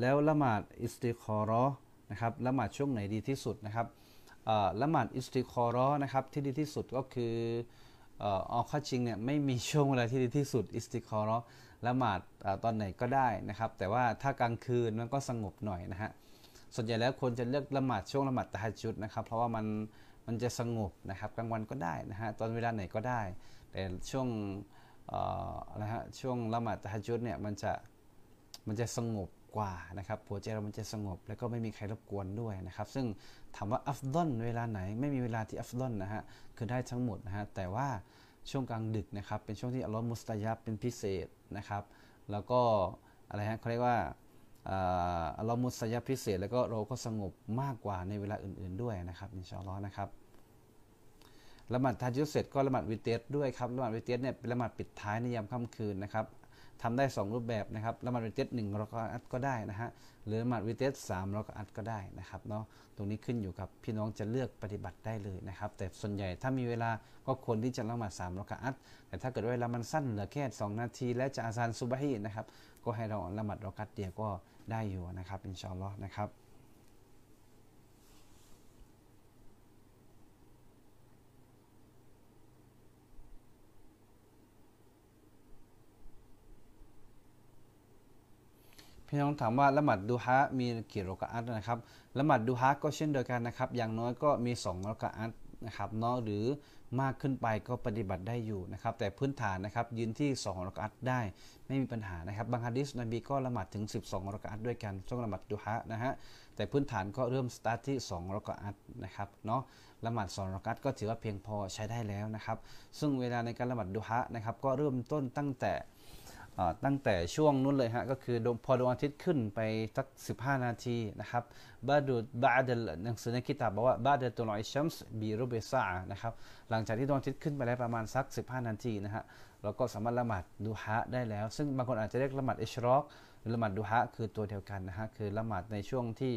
แล้วละหมาดอิสติคอรอนะครับละหมาดช่วงไหนดีที่สุดนะครับละหมาดอิสติคอรอนะครับที่ดีที่สุดก็คือ เอาข้อจริงเนี่ยไม่มีช่วงเวลาที่ดีที่สุดอิสติคอรอละหมาดตอนไหนก็ได้นะครับ แต่ว่าถ้ากลางคืนมันก็สงบหน่อยนะฮะส่วนใหญ่แล้วคนจะเลือกละหมาดช่วงละหมาดตะฮัจุดนะครับ เพราะว่ามันมันจะสงบนะครับกลางวันก็ได้นะฮะตอนเวลาไหนก็ได้ แต่ช่วงอะไรฮะช่วงละหมาดตะฮัจุดเนี่ยมันจะมันจะสงบกว่านะครับหัวใจเรามันจะสงบแล้วก็ไม่มีใครรบกวนด้วยนะครับ ซึ่ง ถามว่าอัฟดอนเวลาไหนไม่มีเวลาที่อัฟดอนนะฮะคือได้ทั้งหมดนะฮะแต่ว่าช่วงกลางดึกนะครับเป็นช่วงที่อัลลอฮ์มุสตายับเป็นพิเศษนะครับ แล้วก็อะไรฮะเขาเรียกว่าอัลลอฮ์มุสตายับพิเศษ แล้วก็เราก็สงบมากกว่าในเวลาอื่น ๆด้วยนะครับอินชาอัลลอฮ์นะครับละหมาดทาจุเสร็จก็ละหมาดวิเตสด้วยครับละหมาดวิเตสเนี่ยเป็นละหมาดปิดท้ายในยามค่ำคืนนะครับ ทำได้ 2 รูปแบบนะครับละหมาดวิเตสหนึ่งเราก็อัดก็ได้นะฮะหรือละหมาดวิเตสสามเราก็อัดก็ได้นะครับเนาะตรงนี้ขึ้นอยู่กับพี่น้องจะเลือกปฏิบัติได้เลยนะครับ แต่ส่วนใหญ่ถ้ามีเวลาก็ควรที่จะละหมาดสามเราก็อัดแต่ถ้าเกิดเวลามันสั้นเหลือแค่ 2 นาที และจะอาซานซุบฮีนะครับก็ให้เราละหมาดเรากัดเดียวก็ได้อยู่นะครับอินชาอัลลอฮ์นะครับ พี่น้องถามว่าละหมาดดูฮะมีกี่รอกอัตนะครับละหมาดดูฮะก็เช่นเดียวกันนะครับ อย่างน้อยก็มี2รอกอัตนะครับเนาะหรือมากขึ้นไปก็ปฏิบัติได้อยู่นะครับ แต่พื้นฐานนะครับยืนที่2รอกอัตได้ไม่มีปัญหานะครับบางฮะดิษนบีก็ละหมาดถึง 12รอกอัตด้วยกันช่วงละหมาดดูฮะนะฮะแต่พื้นฐานก็เริ่มสตาร์ทที่2รอกอัตนะครับเนาะละหมาด2รอกอัตก็ถือว่าเพียงพอใช้ได้แล้วนะครับ ซึ่งเวลาในการละหมาดดูฮะนะครับ ก็เริ่มต้นตั้งแต่ ตั้งแต่ช่วงนู้นเลยฮะก็คือพอดวงอาทิตย์ขึ้นไปสัก 15 นาทีนะครับบาดูบาดหนังสือในคิตาบอกว่าบาดตุลอยชัมส์บีรุเบซานะครับหลังจากที่ดวงอาทิตย์ขึ้นไปแล้วประมาณสัก 15 นาทีนะฮะเราก็สามารถละหมาดดูฮะได้แล้ว ซึ่งบางคนอาจจะเรียกละหมาดอิชรอกหรือละหมาดดูฮะคือตัวเดียวกันนะฮะคือละหมาดในช่วงที่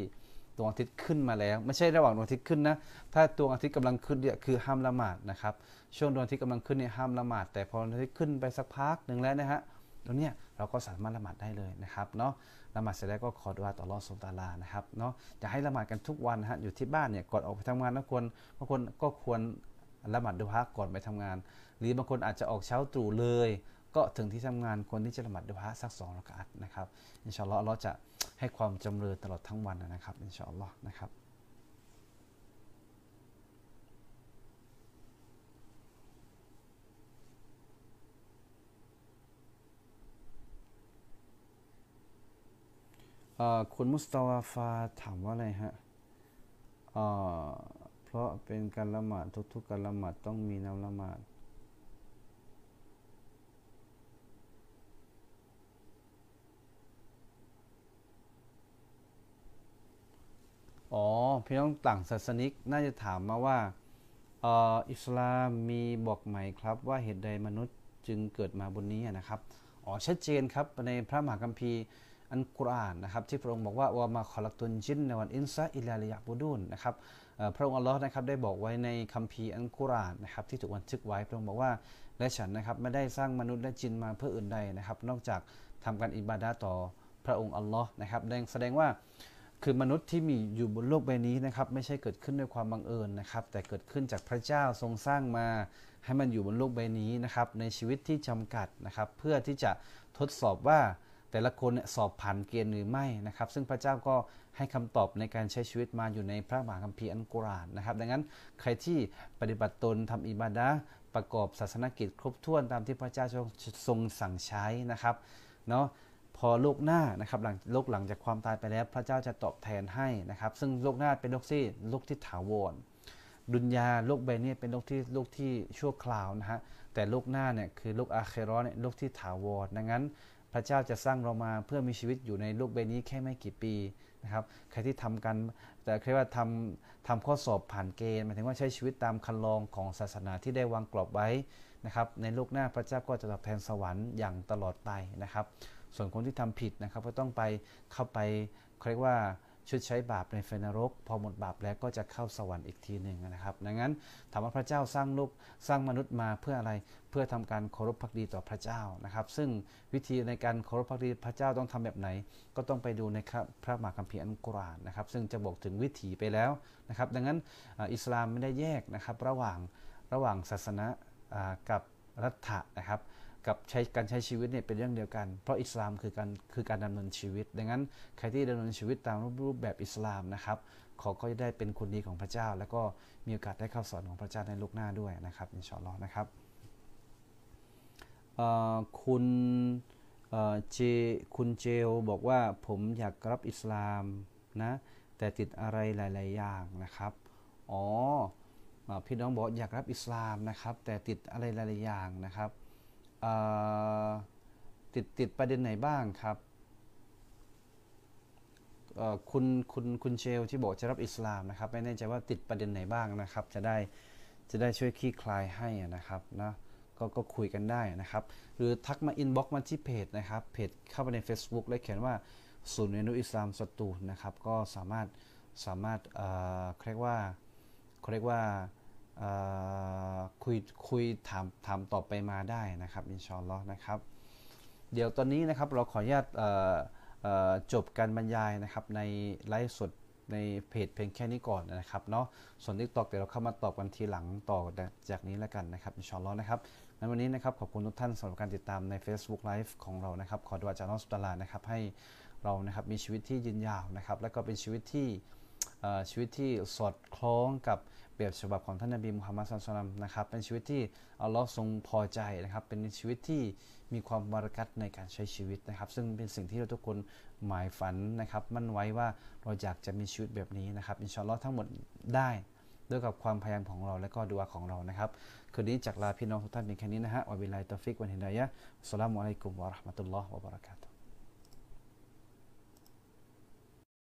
ดวงอาทิตย์ขึ้นมาแล้ว ไม่ใช่ระหว่างดวงอาทิตย์ขึ้นนะถ้าดวงอาทิตย์กำลังขึ้นเนี่ยคือห้ามละหมาดนะครับช่วงดวงอาทิตย์กำลังขึ้นเนี่ยห้ามละหมาด แต่พอดวงอาทิตย์ขึ้นไปสักพักหนึ่งแล้วนะฮะ ตรงนี้เราก็สามารถละหมาดได้เลยนะครับเนาะละหมาดเสร็จแล้วก็ขอดุอาต่อรอสุลตาลานะครับเนาะจะให้ละหมาดกันทุกวันฮะอยู่ที่บ้านเนี่ยก่อนออกไปทำงานนะควรบางคนก็ควรละหมาดดูฮะก่อนไปทำงาน หรือบางคนอาจจะออกเช้าตรู่เลย ก็ถึงที่ทำงานคนที่จะละหมาดดุฮะสักสองรักอัตนะครับอินชาอัลลอฮ์เราจะให้ความจำเริญตลอดทั้งวันนะครับอินชาอัลลอฮ์นะครับ คุณมุสตาวาฟาถามว่าอะไรฮะเพราะเป็นการละหมาดทุกๆการละหมาดต้องมีน้ำละหมาดอ๋อพี่น้องต่างศาสนิกน่าจะถามมาว่าอิสลามมีบอกไหมครับว่าเหตุใดมนุษย์จึงเกิดมาบนนี้นะครับ อ๋อชัดเจนครับในพระมหาคัมภีร์ อันกุรอานนะครับที่พระองค์บอกว่าวามาขลักตุนจินในวันอินซาอิลาลิยาบูดุนนะครับพระองค์อัลลอฮ์นะครับได้บอกไว้ในคัมภีร์อันกุรอานนะครับที่ถูกบันทึกไว้พระองค์บอกว่าและฉันนะครับไม่ได้สร้างมนุษย์และจินมาเพื่ออื่นใดนะครับนอกจากทำการอิบาดาต่อพระองค์อัลลอฮ์นะครับแสดงว่าคือมนุษย์ที่มีอยู่บนโลกใบนี้นะครับไม่ใช่เกิดขึ้นด้วยความบังเอิญนะครับแต่เกิดขึ้นจากพระเจ้าทรงสร้างมาให้มันอยู่บนโลกใบนี้นะครับในชีวิตที่จำกัดนะครับเพื่อที่จะทดสอบว่า แต่ละคนสอบผ่านเกณฑ์หรือไม่นะครับ ซึ่งพระเจ้าก็ให้คำตอบในการใช้ชีวิตมาอยู่ในพระมหาคัมภีร์อันกุรานนะครับ ดังนั้นใครที่ปฏิบัติตนทำอิบาดะประกอบศาสนกิจครบถ้วนตามที่พระเจ้าทรงสั่งใช้นะครับเนาะพอโลกหน้านะครับหลังโลกหลังจากความตายไปแล้ว พระเจ้าจะตอบแทนให้นะครับ ซึ่งโลกหน้าเป็นโลกที่โลกที่ถาวรดุนยาโลกใบนี้เป็นโลกที่โลกที่ชั่วคราวนะฮะแต่โลกหน้าเนี่ยคือโลกอาเคโรเนี่ยโลกที่ถาวรดังนั้น พระเจ้าจะสร้างเรามาเพื่อมีชีวิตอยู่ในโลกใบนี้แค่ไม่กี่ปีนะครับใครที่ทำกันแต่เรียกว่าทำทำข้อสอบผ่านเกณฑ์หมายถึงว่าใช้ชีวิตตามคันลองของศาสนาที่ได้วางกรอบไว้นะครับในโลกหน้าพระเจ้าก็จะตอบแทนสวรรค์อย่างตลอดไปนะครับ ส่วนคนที่ทำผิดนะครับก็ต้องไปเข้าไปเรียกว่า ชดใช้บาปในเฟนรก พอหมดบาปแล้วก็จะเข้าสวรรค์อีกทีหนึ่งนะครับ ดังนั้นถามว่าพระเจ้าสร้างโลกสร้างมนุษย์มาเพื่ออะไรเพื่อทำการเคารพพักดีต่อพระเจ้านะครับ ซึ่งวิธีในการเคารพพักดีพระเจ้าต้องทำแบบไหน ก็ต้องไปดูในพระมหาคัมภีร์อัลกุรอานนะครับ ซึ่งจะบอกถึงวิถีไปแล้วนะครับ ดังนั้นอิสลามไม่ได้แยกนะครับระหว่างระหว่างศาสนากับรัฐะนะครับ กับใช้การใช้ชีวิตเนี่ยเป็นเรื่องเดียวกัน เพราะอิสลามคือการคือการดำเนินชีวิต ดังนั้นใครที่ดำเนินชีวิตตามรูปแบบอิสลามนะครับขอก็จะได้เป็นคนดีของพระเจ้า แล้วก็มีโอกาสได้เข้าสอนของพระเจ้าในลูกหน้าด้วยนะครับอินชอัลอนะครับคุณเจคุณเจลบอกว่าผมอยากรับอิสลามนะแต่ติดอะไรหลาย ๆ อย่างนะครับ อ๋อพี่น้องบอกอยากรับอิสลามนะครับ แต่ติดอะไรหลาย ๆ อย่างนะครับ ติดติดประเด็นไหนบ้างครับคุณคุณคุณเชลที่บอกจะรับอิสลามนะครับ ไม่แน่ใจว่าติดประเด็นไหนบ้างนะครับ จะได้จะได้ช่วยคลี่คลายให้นะครับนะก็ก็คุยกันได้นะครับ หรือทักมาอินบ็อกมาที่เพจนะครับเพจเข้าไปใน Facebook แล้วเขียนว่าศูนย์เรียนรู้อิสลามสตูนะครับ ก็สามารถสามารถเรียกว่าเขาเรียกว่า คุยคุยถามถามตอบไปมาได้นะครับอินชาอัลลอฮ์นะครับ เดี๋ยวตอนนี้นะครับเราขออนุญาตจบการบรรยายนะครับในไลฟ์สดในเพจเพียงแค่นี้ก่อนนะครับเนาะส่วน TikTok เดี๋ยวเราเข้ามาตอบกันทีหลังต่อจากนี้แล้วกันนะครับอินชาอัลลอฮ์นะครับในวันนี้นะครับขอบคุณทุกท่านสำหรับการติดตามใน Facebook Live ของเรานะครับ ขอดุอาจากอัลลอฮ์สุบฮาตะลานะครับให้เรานะครับมีชีวิตที่ยืนยาวนะครับ และก็เป็นชีวิตที่ชีวิตที่สอดคล้องกับ แบบฉบับของท่านนบีมุฮัมมัดศ็อลลัลลอฮุอะลัยฮิวะซัลลัมนะครับเป็นชีวิตที่อัลลอฮ์ทรงพอใจนะครับเป็นชีวิตที่มีความบารอกัตในการใช้ชีวิตนะครับ ซึ่งเป็นสิ่งที่เราทุกคนหมายฝันนะครับมั่นไว้ว่าเราอยากจะมีชีวิตแบบนี้นะครับอินชาอัลลอฮ์ทั้งหมดได้ด้วยกับความพยายามของเราและก็ดุอาของเรานะครับ คืนนี้จากลาพี่น้องทุกท่านเพียงแค่นี้นะฮะوبالله التوفيق والهدايةสลามุอะลัยกุมวะราะห์มะตุลลอฮ์วะบะเราะกาตุฮ